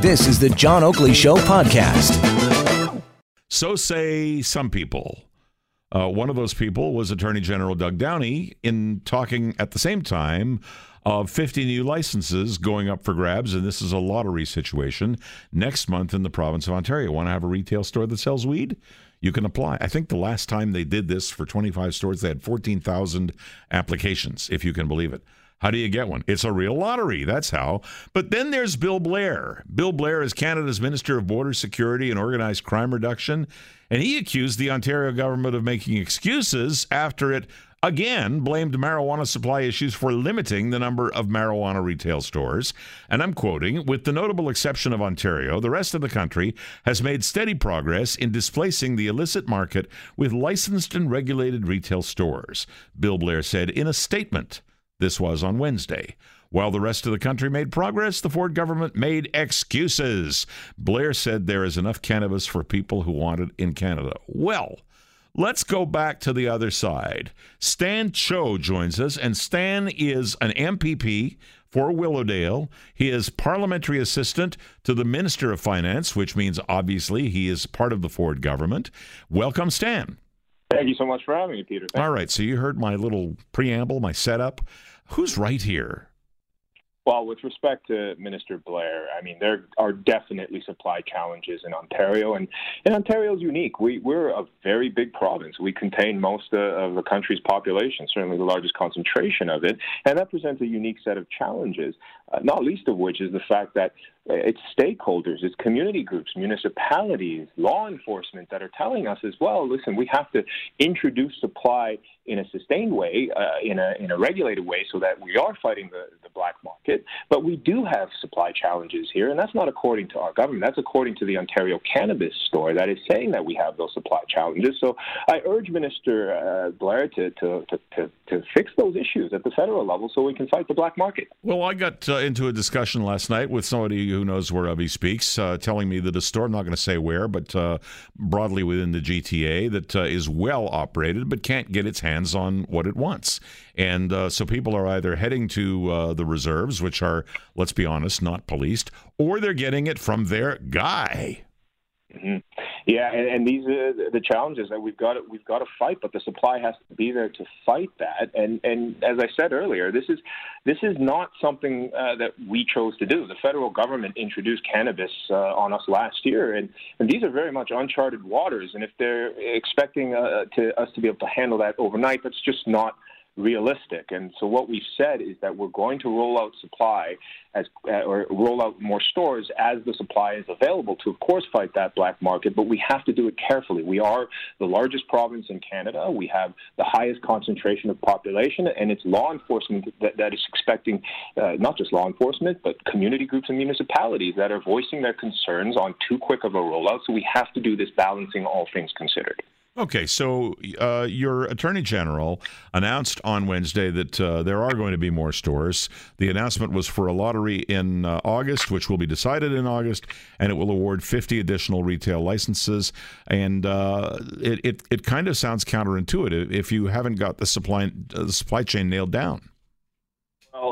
This is the John Oakley Show podcast. So say some people. Uh, one of those people was Attorney General Doug Downey in talking at the same time of 50 new licenses going up for grabs, and this is a lottery situation next month in the province of Ontario. Want to have a retail store that sells weed? You can apply. I think the last time they did this for 25 stores, they had 14,000 applications, if you can believe it. How do you get one? It's a real lottery. That's how. But then there's Bill Blair. Bill Blair is Canada's Minister of Border Security and Organized Crime Reduction, and he accused the Ontario government of making excuses after it again blamed marijuana supply issues for limiting the number of marijuana retail stores. And I'm quoting With the notable exception of Ontario, the rest of the country has made steady progress in displacing the illicit market with licensed and regulated retail stores, Bill Blair said in a statement. This was on Wednesday. While the rest of the country made progress, the Ford government made excuses. Blair said there is enough cannabis for people who want it in Canada. Well, let's go back to the other side. Stan Cho joins us, and Stan is an MPP for Willowdale. He is parliamentary assistant to the Minister of Finance, which means obviously he is part of the Ford government. Welcome, Stan. Thank you so much for having me, Peter. All right, so you heard my little preamble, my setup. Who's right here? Well, with respect to Minister Blair, I mean, there are definitely supply challenges in Ontario, and, and Ontario is unique. We, we're a very big province. We contain most of the country's population, certainly the largest concentration of it, and that presents a unique set of challenges, uh, not least of which is the fact that it's stakeholders, it's community groups, municipalities, law enforcement that are telling us as well. Listen, we have to introduce supply in a sustained way, uh, in a in a regulated way, so that we are fighting the, the black market. But we do have supply challenges here, and that's not according to our government. That's according to the Ontario Cannabis Store that is saying that we have those supply challenges. So I urge Minister uh, Blair to, to to, to to fix those issues at the federal level, so we can fight the black market. Well, I got uh, into a discussion last night with somebody who knows whereof he speaks, uh, telling me that a store, I'm not going to say where, but uh, broadly within the GTA, that uh, is well operated but can't get its hands on what it wants. And uh, so people are either heading to the reserves, which are, let's be honest, not policed, or they're getting it from their guy. Mm-hmm. Yeah, and, and, these are the challenges that we've got. To, we've got to fight, but the supply has to be there to fight that. And and as I said earlier, this is this is not something uh, that we chose to do. The federal government introduced cannabis uh, on us last year, and, and these are very much uncharted waters. And if they're expecting uh, to us to be able to handle that overnight, that's just not realistic. And so what we've said is that we're going to roll out supply as uh, or roll out more stores as the supply is available to, of course, fight that black market. But we have to do it carefully. We are the largest province in Canada. We have the highest concentration of population, and it's law enforcement that, that is expecting uh, not just law enforcement, but community groups and municipalities that are voicing their concerns on too quick of a rollout. So we have to do this balancing all things considered. Okay, so uh, your attorney general announced on Wednesday that uh, there are going to be more stores. The announcement was for a lottery in uh, August, which will be decided in August, and it will award 50 additional retail licenses. And uh, it, it, it kind of sounds counterintuitive if you haven't got the supply the supply chain nailed down.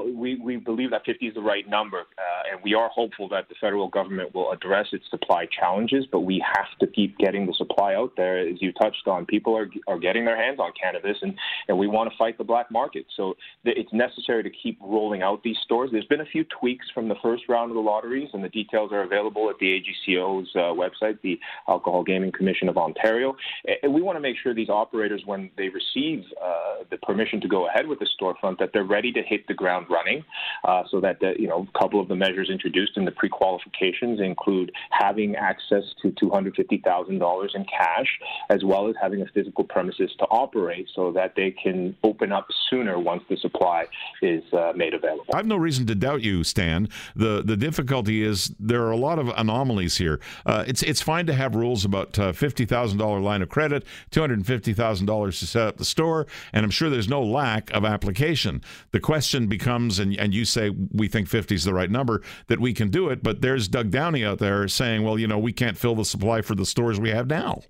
We, we believe that 50 is the right number, uh, and we are hopeful that the federal government will address its supply challenges, but we have to keep getting the supply out there. As you touched on, people are, are getting their hands on cannabis, and, and we want to fight the black market. So it's necessary to keep rolling out these stores. There's been a few tweaks from the first round of the lotteries, and the details are available at the AGCO's uh, website, the Alcohol Gaming Commission of Ontario. And we want to make sure these operators, when they receive uh, the permission to go ahead with the storefront, that they're ready to hit the ground running, uh, so that the, you know a couple of the measures introduced in the pre-qualifications include having access to two hundred fifty thousand dollars in cash, as well as having a physical premises to operate, so that they can open up sooner once the supply is uh, made available. I have no reason to doubt you, Stan. the The difficulty is there are a lot of anomalies here. Uh, it's it's fine to have rules about uh, fifty thousand dollar line of credit, two hundred fifty thousand dollars to set up the store, and I'm sure there's no lack of application. The question becomes comes and, and you say we think 50 is the right number, that we can do it. But there's Doug Downey out there saying, well, you know, we can't fill the supply for the stores we have now.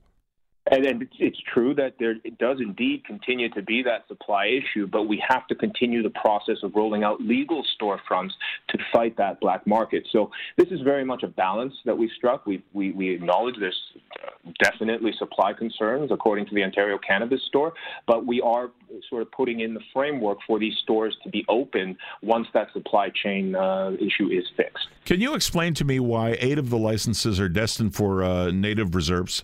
And, and it's true that there it does indeed continue to be that supply issue, but we have to continue the process of rolling out legal storefronts to fight that black market. So this is very much a balance that we struck. We we, we acknowledge there's definitely supply concerns according to the Ontario Cannabis Store, but we are sort of putting in the framework for these stores to be open once that supply chain uh, issue is fixed. Can you explain to me why eight of the licenses are destined for uh, native reserves?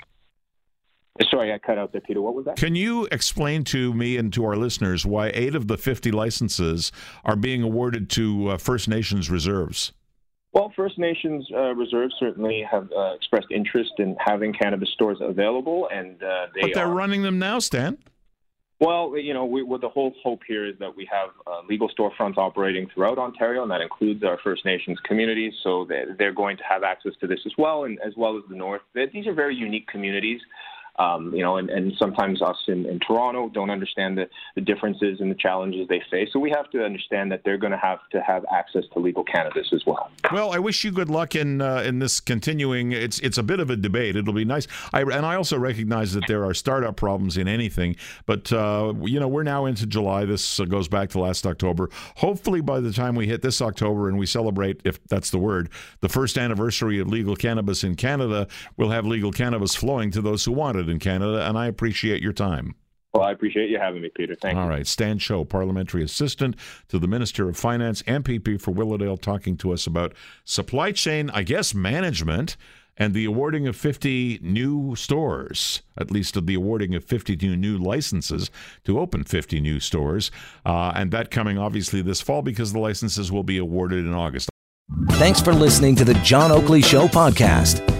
Sorry, I cut out there, Peter. What was that? Can you explain to me and to our listeners why eight of the 50 licenses are being awarded to uh, First Nations reserves? Well, First Nations uh, reserves certainly have uh, expressed interest in having cannabis stores available, and uh, they. But they're are, running them now, Stan. Well, you know, we, well, the whole hope here is that we have uh, legal storefronts operating throughout Ontario, and that includes our First Nations communities. So they're going to have access to this as well, and as well as the North. These are very unique communities. Um, you know, and, and sometimes us in, in Toronto don't understand the, the differences and the challenges they face. So we have to understand that they're going to have to have access to legal cannabis as well. Well, I wish you good luck in uh, in this continuing. It's it's a bit of a debate. It'll be nice. I, and I also recognize that there are startup problems in anything. But uh, you know, we're now into July. This uh, goes back to last October. Hopefully, by the time we hit this October and we celebrate, if that's the word, the first anniversary of legal cannabis in Canada, we'll have legal cannabis flowing to those who want it in Canada, and I appreciate your time. Well, I appreciate you having me, Peter. Thank All you. All right. Stan Cho, Parliamentary Assistant to the Minister of Finance, MPP for Willowdale, talking to us about supply chain, I guess, management and the awarding of 50 new stores, at least the awarding of 52 new licenses to open 50 new stores. Uh, and that coming obviously this fall because the licenses will be awarded in August. Thanks for listening to the John Oakley Show podcast.